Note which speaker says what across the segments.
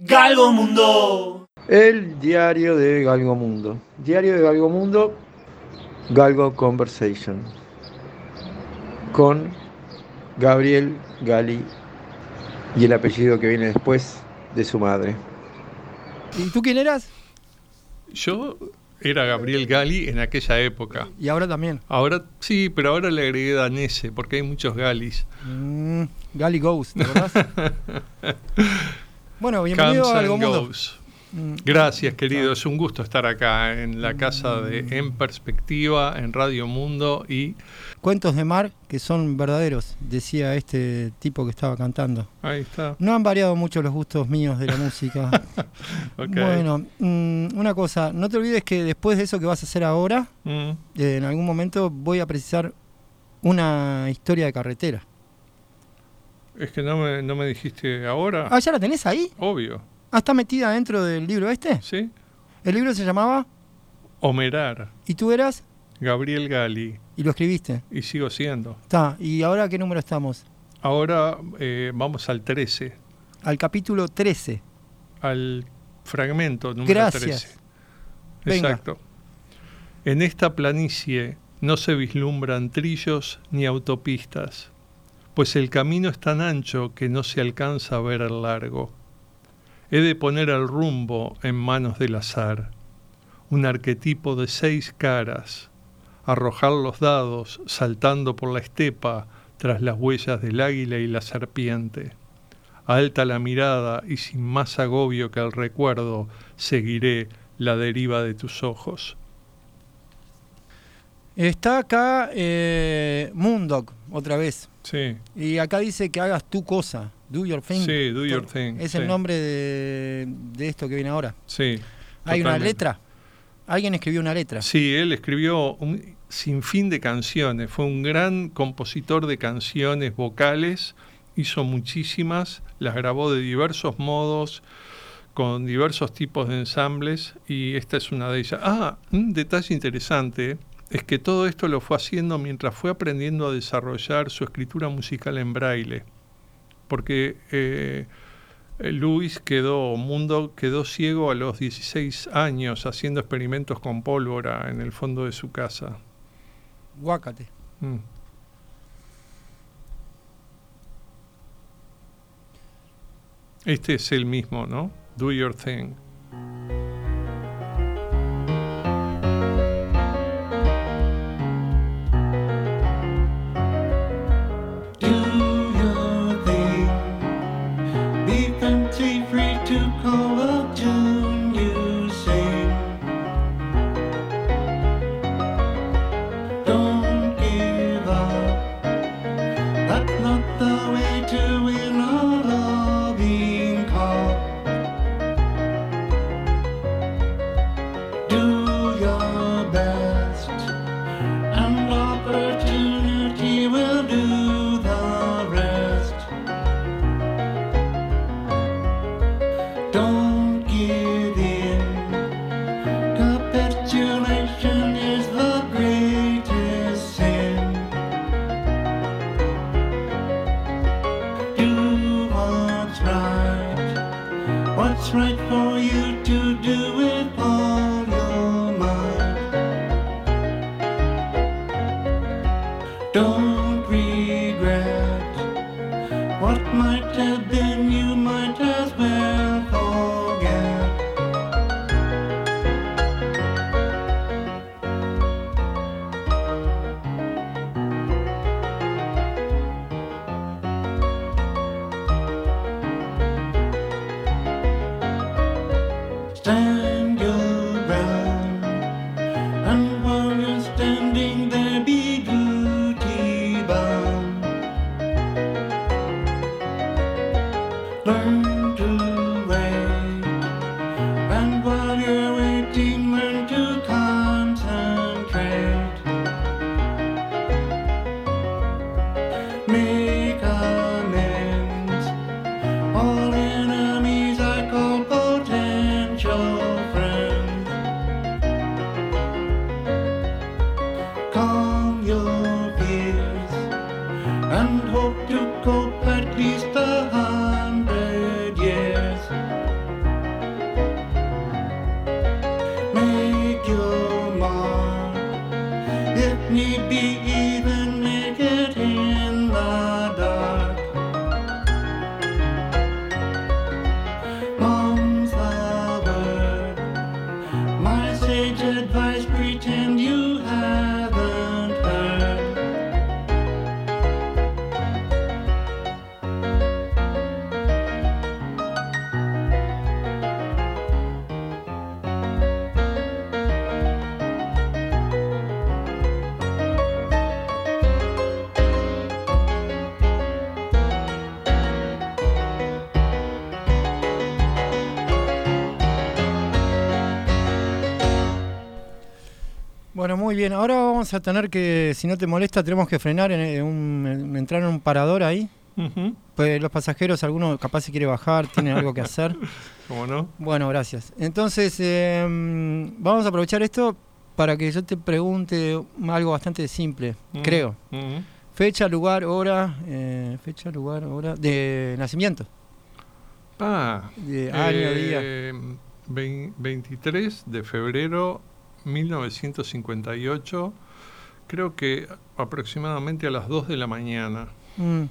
Speaker 1: Galgo Mundo.
Speaker 2: El diario de Galgo Mundo. Diario de Galgo Mundo, Galgo Conversation. Con Gabriel Gali y el apellido que viene después de su madre.
Speaker 3: ¿Y tú quién eras?
Speaker 4: Yo era Gabriel Gali en aquella época.
Speaker 3: Y ahora también.
Speaker 4: Ahora sí, pero ahora le agregué danese porque hay muchos Galis.
Speaker 3: Mm, Gali Ghost, ¿verdad? bueno, bienvenido
Speaker 4: Comes
Speaker 3: a Algo Mundo.
Speaker 4: Gracias, querido. Es un gusto estar acá en la casa de En Perspectiva, en Radio Mundo y
Speaker 3: Cuentos de mar que son verdaderos, decía este tipo que estaba cantando.
Speaker 4: ahí está.
Speaker 3: No han variado mucho los gustos míos de la música. Bueno, mm, una cosa, no te olvides que después de eso que vas a hacer ahora,
Speaker 4: Mm.
Speaker 3: eh, en algún momento voy a precisar una historia de carretera.
Speaker 4: Es que no me, no me dijiste ahora.
Speaker 3: Ah, ¿ya la tenés ahí?
Speaker 4: Obvio,
Speaker 3: Ah, ¿está metida dentro del libro este?
Speaker 4: ¿sí?
Speaker 3: El libro se llamaba
Speaker 4: Homerar,
Speaker 3: ¿Y tú eras?
Speaker 4: Gabriel Gali,
Speaker 3: Y lo escribiste.
Speaker 4: y sigo siendo.
Speaker 3: Está, ¿y ahora qué número estamos?
Speaker 4: Ahora eh, vamos al 13,
Speaker 3: Al capítulo 13.
Speaker 4: al fragmento número
Speaker 3: Gracias.
Speaker 4: 13.
Speaker 3: Venga.
Speaker 4: Exacto. En esta planicie no se vislumbran trillos ni autopistas, pues el camino es tan ancho que no se alcanza a ver el largo. He de poner el rumbo en manos del azar, un arquetipo de seis caras, arrojar los dados saltando por la estepa tras las huellas del águila y la serpiente. Alta la mirada y sin más agobio que el recuerdo, seguiré la deriva de tus ojos.
Speaker 3: Está acá eh, Moondog, otra vez.
Speaker 4: Sí,
Speaker 3: Y acá dice que hagas tu cosa. Do your thing.
Speaker 4: Sí, do your thing,
Speaker 3: Es
Speaker 4: sí.
Speaker 3: el nombre de, de esto que viene ahora.
Speaker 4: sí.
Speaker 3: ¿Hay una letra? Alguien escribió una letra.
Speaker 4: Sí, él escribió un sinfín de canciones, fue un gran compositor de canciones vocales, hizo muchísimas, las grabó de diversos modos, con diversos tipos de ensambles, y esta es una de ellas. Ah, un detalle interesante es que todo esto lo fue haciendo mientras fue aprendiendo a desarrollar su escritura musical en braille, porque eh, eh, Luis quedó, Mundo quedó ciego a los 16 años haciendo experimentos con pólvora en el fondo de su casa.
Speaker 3: Guácate.
Speaker 4: Mm. Este es el mismo, ¿no? Do your thing.
Speaker 1: and hope to cope at least a hundred years. Make your mark, if need be.
Speaker 3: Bueno, muy bien. Ahora vamos a tener que, si no te molesta, tenemos que frenar, en, un, en- entrar en un parador ahí. Pues los pasajeros, alguno capaz se quiere bajar, tiene algo que hacer.
Speaker 4: ¿Cómo no?
Speaker 3: Bueno, gracias. Entonces, eh, vamos a aprovechar esto para que yo te pregunte algo bastante simple,
Speaker 4: Mm,
Speaker 3: creo.
Speaker 4: ujú.
Speaker 3: Fecha, lugar, hora, eh, fecha, lugar, hora de nacimiento,
Speaker 4: Ah,
Speaker 3: de año, día.
Speaker 4: eh, vein- 23 de febrero 1958, creo que aproximadamente a las 2 de la mañana.
Speaker 3: Mm.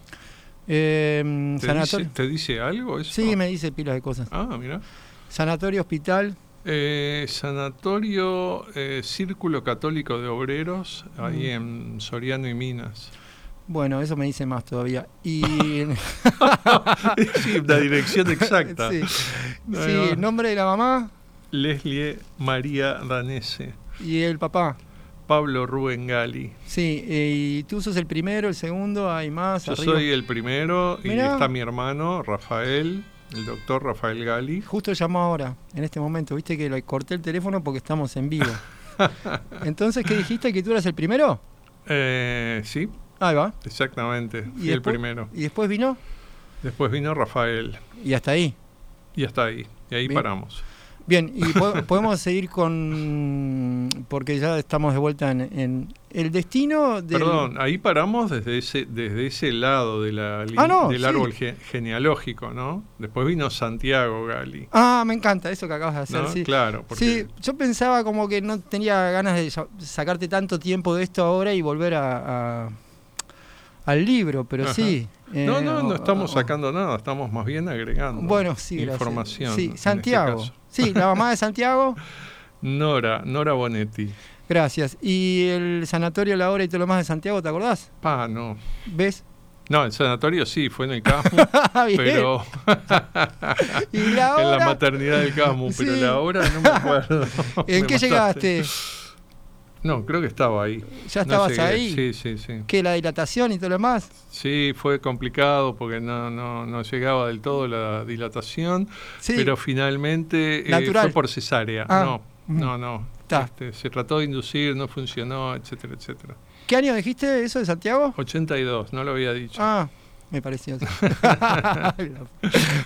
Speaker 3: Eh,
Speaker 4: ¿Te, dice,
Speaker 3: sanatorio.
Speaker 4: te dice algo eso?
Speaker 3: Sí, me dice pilas de cosas.
Speaker 4: Ah, mira.
Speaker 3: Sanatorio, hospital.
Speaker 4: Eh, sanatorio eh, Círculo Católico de Obreros, ahí
Speaker 3: Mm.
Speaker 4: en Soriano y Minas.
Speaker 3: Bueno, eso me dice más todavía. Y
Speaker 4: sí, la dirección exacta.
Speaker 3: sí, sí, el nombre de la mamá
Speaker 4: Leslie María Danese,
Speaker 3: y el papá.
Speaker 4: Pablo Rubén Gali.
Speaker 3: Sí, eh, y tú sos el primero, el segundo, hay más.
Speaker 4: Yo
Speaker 3: arriba.
Speaker 4: soy el primero y está mi hermano Rafael, el doctor Rafael Gali.
Speaker 3: Justo llamó ahora, en este momento. Viste que le corté el teléfono porque estamos en vivo. Entonces, ¿qué dijiste? ¿Que tú eras el primero?
Speaker 4: Eh, sí,
Speaker 3: Ahí va.
Speaker 4: exactamente,
Speaker 3: ¿Y
Speaker 4: fui el primero.
Speaker 3: ¿Y después vino?
Speaker 4: Después vino Rafael
Speaker 3: Y hasta ahí.
Speaker 4: y hasta ahí. Y ahí
Speaker 3: Bien.
Speaker 4: paramos.
Speaker 3: Bien, y po- podemos seguir con. Porque ya estamos de vuelta en, en el destino del.
Speaker 4: Perdón, ahí paramos desde ese, desde ese lado de la
Speaker 3: Ah, no,
Speaker 4: del
Speaker 3: sí.
Speaker 4: árbol ge- genealógico, ¿no? Después vino Santiago Gali.
Speaker 3: Ah, me encanta eso que acabas de hacer,
Speaker 4: ¿no?
Speaker 3: sí.
Speaker 4: Claro, porque
Speaker 3: Sí, yo pensaba como que no tenía ganas de sa- sacarte tanto tiempo de esto ahora y volver a, a- al libro, pero
Speaker 4: Ajá.
Speaker 3: sí. eh,
Speaker 4: No, no, no estamos sacando nada, estamos más bien agregando
Speaker 3: Bueno, sí,
Speaker 4: información.
Speaker 3: Sí,
Speaker 4: este
Speaker 3: Santiago. Sí, la mamá de Santiago.
Speaker 4: Nora, Nora Bonetti.
Speaker 3: Gracias. ¿Y el sanatorio, la hora y todo lo más de Santiago, te acordás?
Speaker 4: Pa, no.
Speaker 3: ¿Ves?
Speaker 4: No, el sanatorio sí, fue en el
Speaker 3: Bien.
Speaker 4: pero
Speaker 3: ¿Y la
Speaker 4: en la maternidad del Casmu, pero la hora no me acuerdo.
Speaker 3: ¿En
Speaker 4: Me
Speaker 3: qué
Speaker 4: mataste.
Speaker 3: llegaste?
Speaker 4: No, creo que estaba ahí.
Speaker 3: ¿Ya
Speaker 4: No
Speaker 3: estabas ahí?
Speaker 4: Sí, sí, sí.
Speaker 3: ¿Qué, la dilatación y todo lo demás?
Speaker 4: Sí, fue complicado porque no, no, no llegaba del todo la dilatación,
Speaker 3: Sí.
Speaker 4: pero finalmente eh,
Speaker 3: Natural.
Speaker 4: fue por cesárea.
Speaker 3: Ah,
Speaker 4: No,
Speaker 3: mm.
Speaker 4: no, no. Este, se trató de inducir, no funcionó, etcétera, etcétera.
Speaker 3: ¿Qué año dijiste eso de Santiago?
Speaker 4: 82, no lo había dicho.
Speaker 3: Ah, me pareció.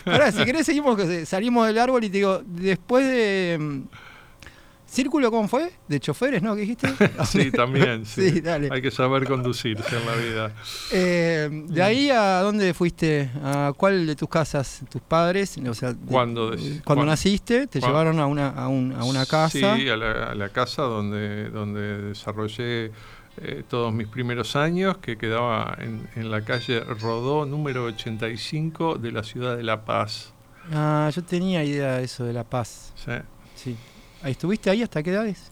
Speaker 3: Ahora, si querés, seguimos, salimos del árbol y te digo, después de. ¿Círculo cómo fue? ¿De choferes, no? ¿Qué dijiste?
Speaker 4: sí, también. Sí.
Speaker 3: Sí, dale.
Speaker 4: Hay que saber conducirse en la vida.
Speaker 3: Eh, ¿De ahí a dónde fuiste? ¿A cuál de tus casas? ¿Tus padres? O sea, de-
Speaker 4: ¿Cuándo?
Speaker 3: cuando
Speaker 4: ¿Cuándo?
Speaker 3: naciste, te
Speaker 4: ¿Cuándo?
Speaker 3: llevaron a una, a un- a una casa.
Speaker 4: Sí, a la, a la casa donde, donde desarrollé eh, todos mis primeros años, que quedaba en, en la calle Rodó, número 85 de la ciudad de La Paz.
Speaker 3: Ah, yo tenía idea de eso, de La Paz.
Speaker 4: Sí.
Speaker 3: Sí. ¿Estuviste ahí hasta qué edades?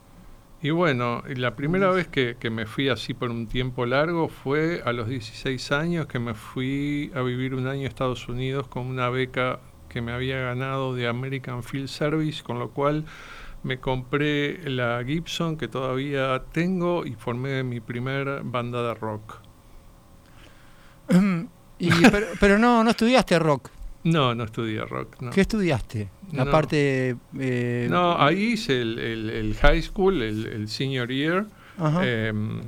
Speaker 4: Y bueno, la primera vez que, que me fui así por un tiempo largo fue a los 16 años que me fui a vivir un año a Estados Unidos con una beca que me había ganado de American Field Service, con lo cual me compré la Gibson que todavía tengo y formé mi primer banda de rock.
Speaker 3: Y, pero, pero no, no estudiaste rock.
Speaker 4: No, no estudié rock. No,
Speaker 3: ¿Qué estudiaste? La
Speaker 4: No.
Speaker 3: parte... eh,
Speaker 4: No, ahí hice el, el- el high school, el, el senior year. Em,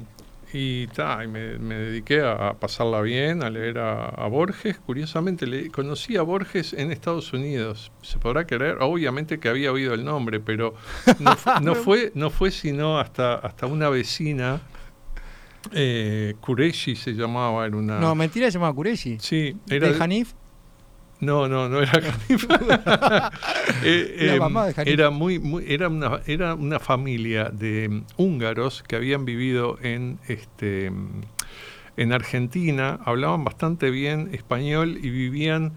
Speaker 4: y, ta, y me, me dediqué a, pasarla bien, a leer a, a Borges. Curiosamente, le, conocí a Borges en Estados Unidos. Se podrá creer, obviamente que había oído el nombre, pero no, fu- no fue, no fue sino hasta, hasta una vecina, eh, Kureishi se llamaba, era una...
Speaker 3: no, mentira, se llamaba Kureishi.
Speaker 4: sí, era
Speaker 3: ¿De Hanif?
Speaker 4: No, no, no era. Eh,
Speaker 3: La mamá de Hannibal.
Speaker 4: era muy, muy- era una, era una familia de mm, húngaros que habían vivido en este mm, en Argentina, hablaban bastante bien español y vivían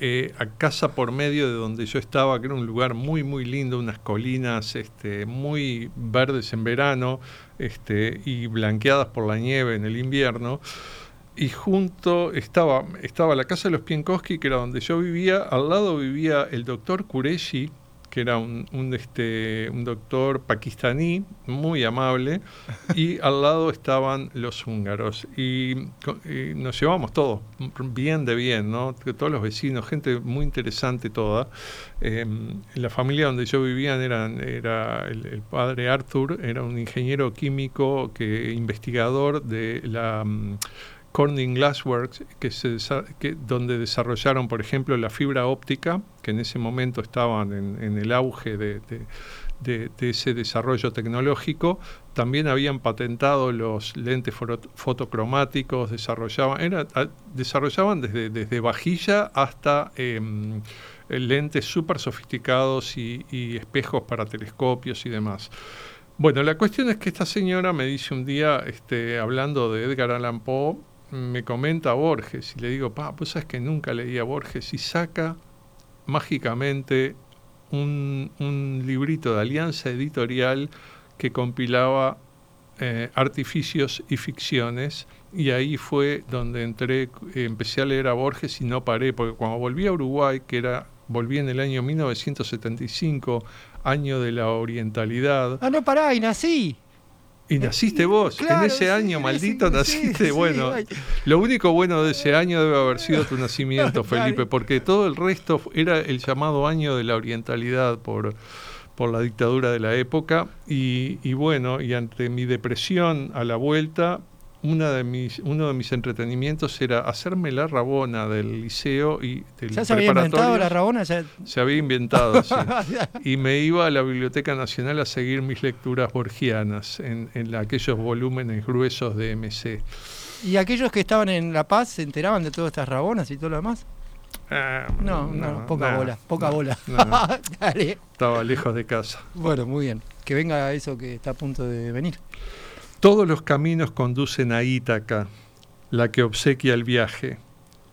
Speaker 4: eh, a casa por medio de donde yo estaba, que era un lugar muy muy lindo, unas colinas este, muy verdes en verano este, y blanqueadas por la nieve en el invierno. Y junto estaba, estaba la casa de los Pienkowski, que era donde yo vivía. Al lado vivía el doctor Kureshi, que era un, este, un doctor pakistaní, muy amable. Y al lado estaban los húngaros. Y, nos llevamos todos bien de bien, ¿no? Todos los vecinos, gente muy interesante toda. Eh, la familia donde yo vivía eran, era el, padre Arthur, era un ingeniero químico, que, investigador de la... Corning Glassworks, que que, donde desarrollaron, por ejemplo, la fibra óptica, que en ese momento estaban en, el auge de, de- ese desarrollo tecnológico. También habían patentado los lentes fotocromáticos, desarrollaban, desarrollaban desde, desde vajilla hasta em, lentes súper sofisticados y, y espejos para telescopios y demás. Bueno, la cuestión es que esta señora me dice un día, este, hablando de Edgar Allan Poe, me comenta Borges y le digo, pa, pues sabes que nunca leí a Borges y saca mágicamente un, un librito de Alianza Editorial que compilaba eh, artificios y ficciones y ahí fue donde entré, eh, empecé a leer a Borges y no paré, porque cuando volví a Uruguay, que era, volví en el año 1975, año de la orientalidad,
Speaker 3: Ah, no, pará, y nací.
Speaker 4: Y naciste vos,
Speaker 3: Claro,
Speaker 4: en ese
Speaker 3: sí,
Speaker 4: año, maldito,
Speaker 3: sí,
Speaker 4: naciste.
Speaker 3: sí,
Speaker 4: bueno, lo único bueno de ese año debe haber sido tu nacimiento, Felipe, porque todo el resto era el llamado año de la orientalidad por, por la dictadura de la época. Y, y bueno, y ante mi depresión a la vuelta, una de mis, uno de mis entretenimientos era hacerme la rabona del liceo y del
Speaker 3: ¿Ya se había inventado la rabona? Ya...
Speaker 4: Se había inventado, sí y me iba a la Biblioteca Nacional a seguir mis lecturas borgianas en, en aquellos volúmenes gruesos de MC.
Speaker 3: ¿Y aquellos que estaban en La Paz se enteraban de todas estas rabonas y todo lo demás?
Speaker 4: Ah,
Speaker 3: No, no, poca
Speaker 4: nah,
Speaker 3: bola, poca
Speaker 4: no,
Speaker 3: bola.
Speaker 4: no, no.
Speaker 3: Dale.
Speaker 4: estaba lejos de casa.
Speaker 3: Bueno, muy bien. Que venga eso que está a punto de venir.
Speaker 4: Todos los caminos conducen a Ítaca, la que obsequia el viaje.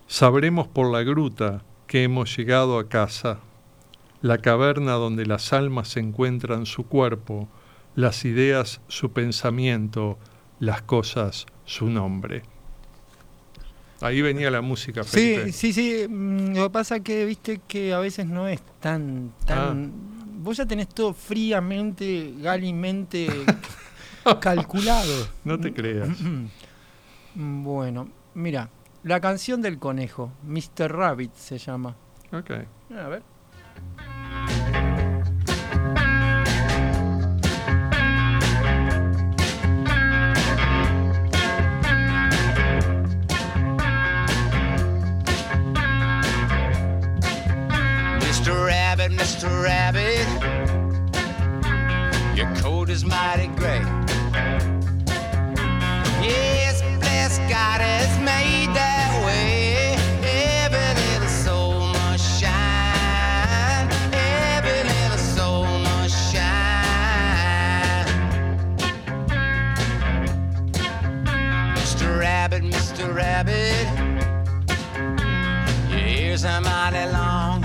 Speaker 4: Sabremos por la gruta que hemos llegado a casa, la caverna donde las almas encuentran su cuerpo, las ideas su pensamiento, las cosas su nombre. Ahí venía la música, Felipe.
Speaker 3: Sí, sí, sí. mm, Lo que pasa que viste que a veces no es tan, tan. Vos ya tenés todo fríamente, galimente calculado.
Speaker 4: No te creas.
Speaker 3: Bueno, mira, la canción del conejo, Mr. Rabbit se llama.
Speaker 4: Ok.
Speaker 3: A ver.
Speaker 5: Mr. Rabbit, Mr. Rabbit, your coat is mighty gray. Your ears are mighty long.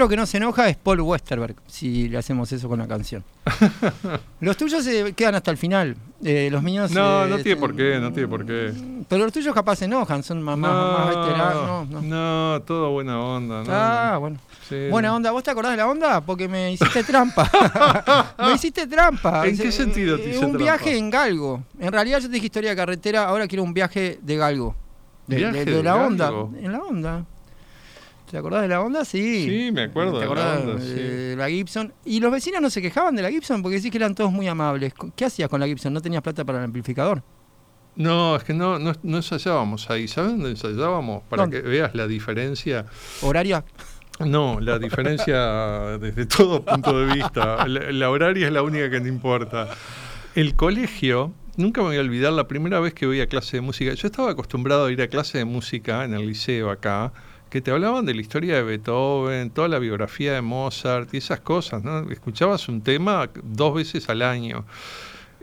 Speaker 3: Otro que no se enoja es Paul Westerberg, si le hacemos eso con la canción. los tuyos se quedan hasta el final. eh, los míos.
Speaker 4: No,
Speaker 3: eh,
Speaker 4: no tiene por qué, no tiene por qué.
Speaker 3: Pero los tuyos capaz se enojan, son más, más, más veteranos. No, no.
Speaker 4: no, todo buena onda. No,
Speaker 3: Ah,
Speaker 4: no.
Speaker 3: bueno.
Speaker 4: Sí,
Speaker 3: Buena
Speaker 4: no.
Speaker 3: onda, ¿vos te acordás de la onda? Porque me hiciste trampa. me hiciste trampa.
Speaker 4: ¿En qué
Speaker 3: Eh,
Speaker 4: sentido te
Speaker 3: eh,
Speaker 4: hice
Speaker 3: Un
Speaker 4: trampa?
Speaker 3: viaje en Galgo. En realidad yo te dije historia de carretera, ahora quiero un viaje de Galgo. De,
Speaker 4: ¿Viaje
Speaker 3: de- de
Speaker 4: de
Speaker 3: la onda. En la onda. ¿Te acordás de la onda? Sí.
Speaker 4: Sí, me acuerdo
Speaker 3: ¿Te
Speaker 4: de la
Speaker 3: acordás
Speaker 4: onda,
Speaker 3: de la Gibson? Y los vecinos no se quejaban de la Gibson porque decís que eran todos muy amables. ¿Qué hacías con la Gibson? ¿No tenías plata para el amplificador?
Speaker 4: No, es que no, no, no ensayábamos ahí. ¿Sabes dónde ensayábamos? Para
Speaker 3: ¿Dónde?
Speaker 4: que veas la diferencia.
Speaker 3: ¿Horaria?
Speaker 4: No, la diferencia desde todo punto de vista. La, la horaria es la única que no importa. El colegio, nunca me voy a olvidar la primera vez que voy a clase de música. Yo estaba acostumbrado a ir a clase de música en el liceo acá, que te hablaban de la historia de Beethoven, toda la biografía de Mozart y esas cosas, ¿no? Escuchabas un tema dos veces al año.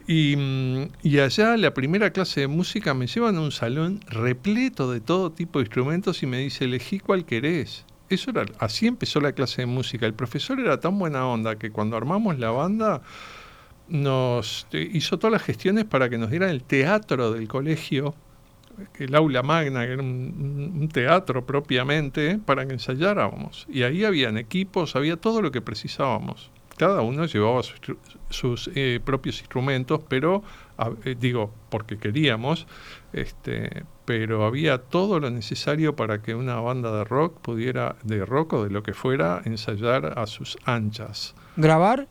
Speaker 4: Y, mm, y allá la primera clase de música me llevan a un salón repleto de todo tipo de instrumentos y me dice, elegí cuál querés. Eso era, así empezó la clase de música. El profesor era tan buena onda que cuando armamos la banda nos eh, hizo todas las gestiones para que nos dieran el teatro del colegio, el aula magna, que era un, un teatro propiamente, para que ensayáramos. Y ahí habían equipos, había todo lo que precisábamos. Cada uno llevaba sus, eh, propios instrumentos, pero eh, digo, porque queríamos, este, pero había todo lo necesario para que una banda de rock pudiera, de rock o de lo que fuera, ensayar a sus anchas.
Speaker 3: ¿Grabar?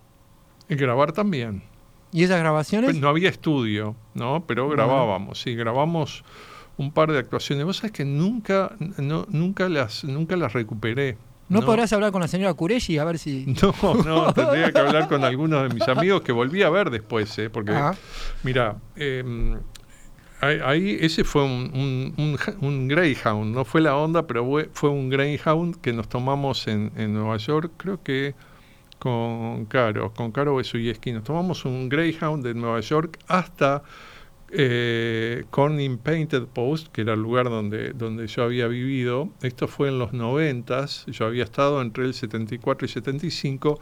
Speaker 4: Y grabar también.
Speaker 3: ¿Y esas grabaciones?
Speaker 4: Pues no había estudio, ¿no? Pero grabábamos, sí, grabamos un par de actuaciones. Vos sabés que nunca, no, nunca las, nunca las recuperé.
Speaker 3: ¿No, podrás hablar con la señora Cureshi a ver si...
Speaker 4: No, no, tendría que hablar con algunos de mis amigos que volví a ver después, ¿eh? porque,
Speaker 3: Ah.
Speaker 4: mira, eh, ahí, ese fue un, un- un ja- un Greyhound, no fue la onda, pero fue, fue un Greyhound que nos tomamos en, en Nueva York, creo que con Caro, con Caro Besuyeski, nos tomamos un Greyhound de Nueva York hasta eh, Corning Painted Post, que era el lugar donde, donde yo había vivido. Esto fue en los noventas, yo había estado entre el 74 y 75.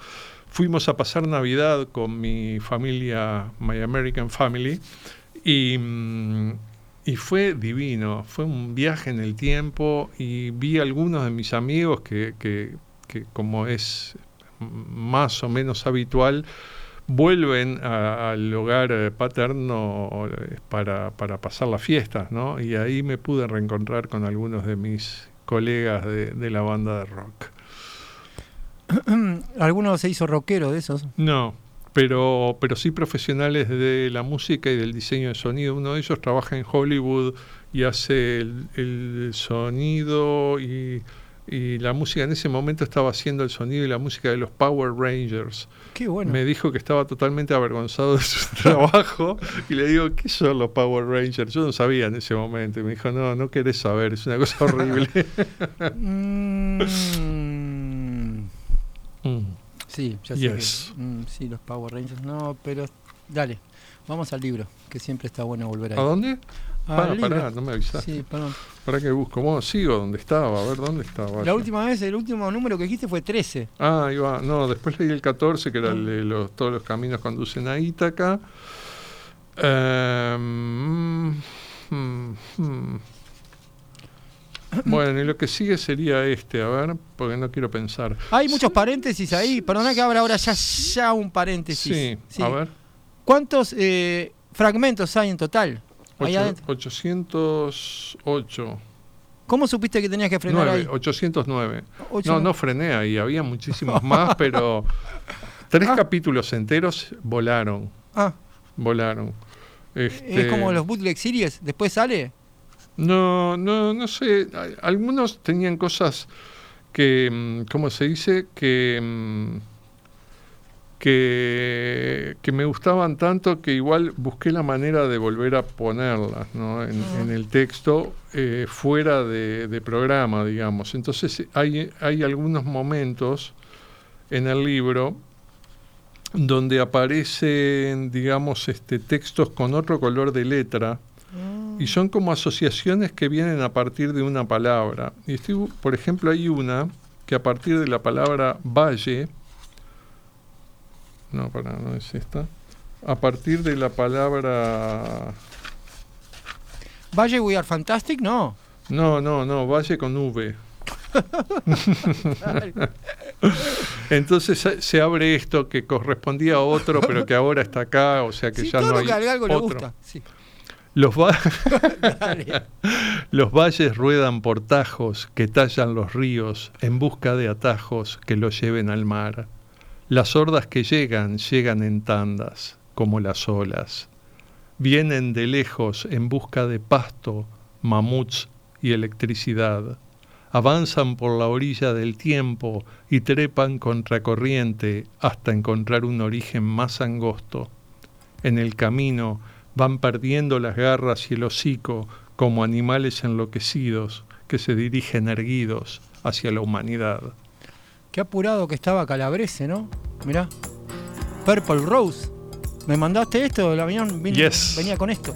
Speaker 4: Fuimos a pasar Navidad con mi familia, My American Family, y, mm, y fue divino. Fue un viaje en el tiempo y vi algunos de mis amigos que, que- que como es más o menos habitual, vuelven a- al hogar eh, paterno eh, para, para pasar las fiestas, ¿no? Y ahí me pude reencontrar con algunos de mis colegas de, de la banda de rock.
Speaker 3: ¿Alguno se hizo rockero de esos?
Speaker 4: No, pero, pero sí profesionales de la música y del diseño de sonido. Uno de ellos trabaja en Hollywood y hace el, el sonido y, y la música. En ese momento estaba haciendo el sonido y la música de los Power Rangers.
Speaker 3: Qué bueno.
Speaker 4: Me dijo que estaba totalmente avergonzado de su trabajo y le digo, ¿qué son los Power Rangers? Yo no sabía en ese momento. Y me dijo, no, no querés saber, es una cosa horrible.
Speaker 3: Mm,
Speaker 4: Mm.
Speaker 3: sí, ya sé.
Speaker 4: Yes.
Speaker 3: que- mm, sí, los Power Rangers. No, pero dale, vamos al libro, que siempre está bueno volver ahí.
Speaker 4: ¿A dónde?
Speaker 3: Libro.
Speaker 4: pará, no me avisaste.
Speaker 3: Sí, perdón.
Speaker 4: ¿Para que busco? Bueno, sigo donde estaba, a ver dónde estaba.
Speaker 3: La última vez, el último número que dijiste fue 13.
Speaker 4: Ah, ahí va. No, después leí el 14, que era el de los, todos los caminos conducen a Ítaca. Em, mm, mm. Bueno, y lo que sigue sería este, a ver, porque no quiero pensar.
Speaker 3: Hay muchos paréntesis ahí. Perdona que abra ahora ya, ya un paréntesis.
Speaker 4: Sí, a ver.
Speaker 3: ¿Cuántos eh, fragmentos hay en total? Ahí
Speaker 4: Ocho-
Speaker 3: adentro.
Speaker 4: 808.
Speaker 3: ¿Cómo supiste que tenías que frenar
Speaker 4: 9,
Speaker 3: ahí?
Speaker 4: 809.
Speaker 3: Ocho-
Speaker 4: No, no frené ahí, había muchísimos más, pero tres
Speaker 3: Ah.
Speaker 4: capítulos enteros volaron,
Speaker 3: Ah,
Speaker 4: volaron.
Speaker 3: es
Speaker 4: Este,
Speaker 3: como los bootleg series. Después sale.
Speaker 4: No, no, no sé. Algunos tenían cosas que, mm, ¿cómo se dice? Que, mm, que, que me gustaban tanto que igual busqué la manera de volver a ponerlas ¿no? en, en el texto eh, fuera de, de programa, digamos. Entonces hay, hay algunos momentos en el libro donde aparecen, digamos, este, textos con otro color de letra y son como asociaciones que vienen a partir de una palabra. Y estoy, por ejemplo, hay una que a partir de la palabra valle, no, para, no es esta, a partir de la palabra,
Speaker 3: Valle We Are Fantastic, no.
Speaker 4: no, no, no, valle con V. Entonces se- abre esto que correspondía a otro, pero que ahora está acá, o sea que
Speaker 3: Sí,
Speaker 4: ya no hay
Speaker 3: que algo le
Speaker 4: otro.
Speaker 3: gusta. Sí.
Speaker 4: Los, va- los valles ruedan por tajos que tallan los ríos en busca de atajos que los lleven al mar. Las hordas que llegan, llegan en tandas, como las olas. Vienen de lejos en busca de pasto, mamuts y electricidad. Avanzan por la orilla del tiempo y trepan contracorriente hasta encontrar un origen más angosto. En el camino van perdiendo las garras y el hocico como animales enloquecidos que se dirigen erguidos hacia la humanidad.
Speaker 3: Qué apurado que estaba Calabrese, ¿no? Mirá. Purple Rose. ¿Me mandaste esto? El avión vino-
Speaker 4: Yes.
Speaker 3: venía con esto.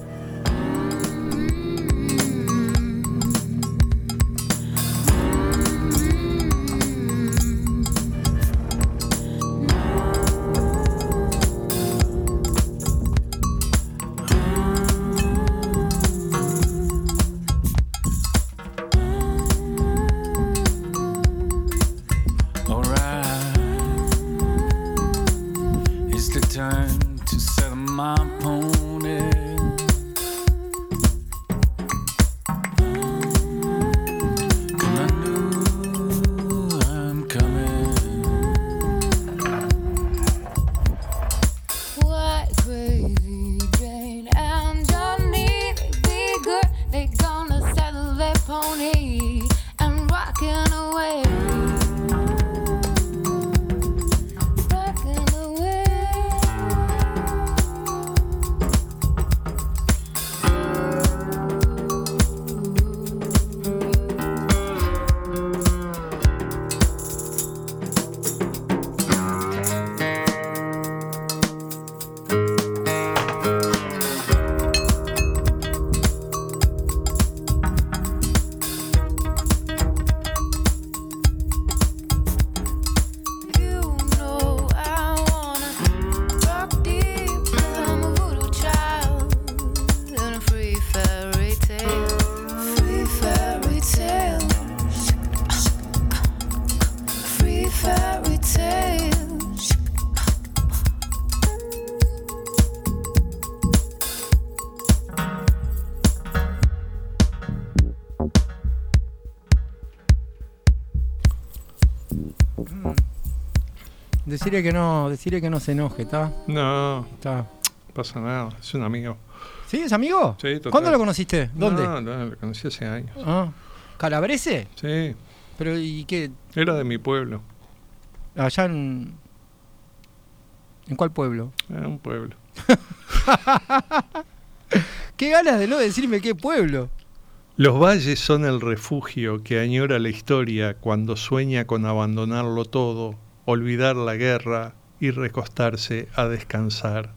Speaker 6: My
Speaker 3: Decirle que no, decirle que no se enoje, ¿está?
Speaker 4: No,
Speaker 3: Está.
Speaker 4: pasa nada, es un amigo.
Speaker 3: ¿Sí? ¿Es amigo?
Speaker 4: Sí, total.
Speaker 3: ¿Cuándo lo conociste? ¿Dónde?
Speaker 4: No, no, lo conocí hace años.
Speaker 3: Ah. ¿Calabrese?
Speaker 4: Sí,
Speaker 3: Pero ¿y qué?
Speaker 4: era de mi pueblo,
Speaker 3: Allá en... ¿En cuál pueblo?
Speaker 4: era un pueblo.
Speaker 3: ¿Qué ganas de no decirme qué pueblo?
Speaker 4: Los valles son el refugio que añora la historia cuando sueña con abandonarlo todo, olvidar la guerra y recostarse a descansar.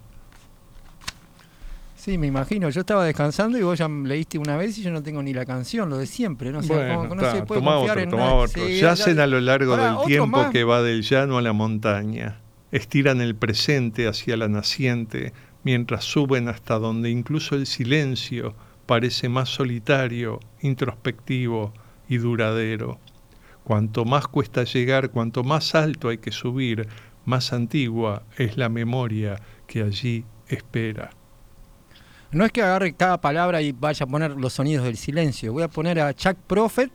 Speaker 3: Sí, me imagino. Yo estaba descansando y vos ya leíste una vez y yo no tengo ni la canción, lo de siempre. No, sé
Speaker 4: Bueno,
Speaker 3: cómo- no
Speaker 4: está,
Speaker 3: se puede
Speaker 4: toma
Speaker 3: confiar
Speaker 4: otro,
Speaker 3: en
Speaker 4: toma otro.
Speaker 3: Sí,
Speaker 4: Yacen
Speaker 3: ya-
Speaker 4: a lo largo del tiempo
Speaker 3: más.
Speaker 4: que va del llano a la montaña. Estiran el presente hacia la naciente, mientras suben hasta donde incluso el silencio parece más solitario, introspectivo y duradero. Cuanto más cuesta llegar, cuanto más alto hay que subir, más antigua es la memoria que allí espera.
Speaker 3: No es que agarre cada palabra y vaya a poner los sonidos del silencio. Voy a poner a Chuck Prophet,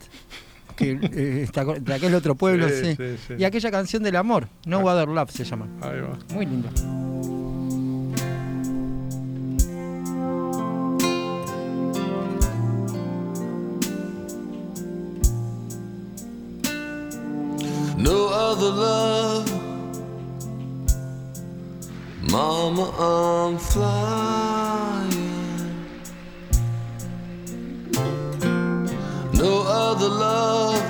Speaker 3: que eh, de aquel otro pueblo,
Speaker 4: Sí,
Speaker 3: sí.
Speaker 4: sí, sí.
Speaker 3: Y aquella canción del amor, No Other Love se llama.
Speaker 4: Ahí va.
Speaker 3: Muy linda.
Speaker 7: Other love. Mama, I'm flying. No other love.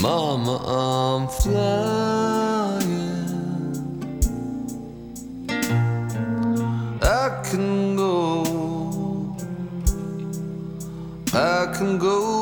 Speaker 7: Mama, I'm flying. I can go. I can go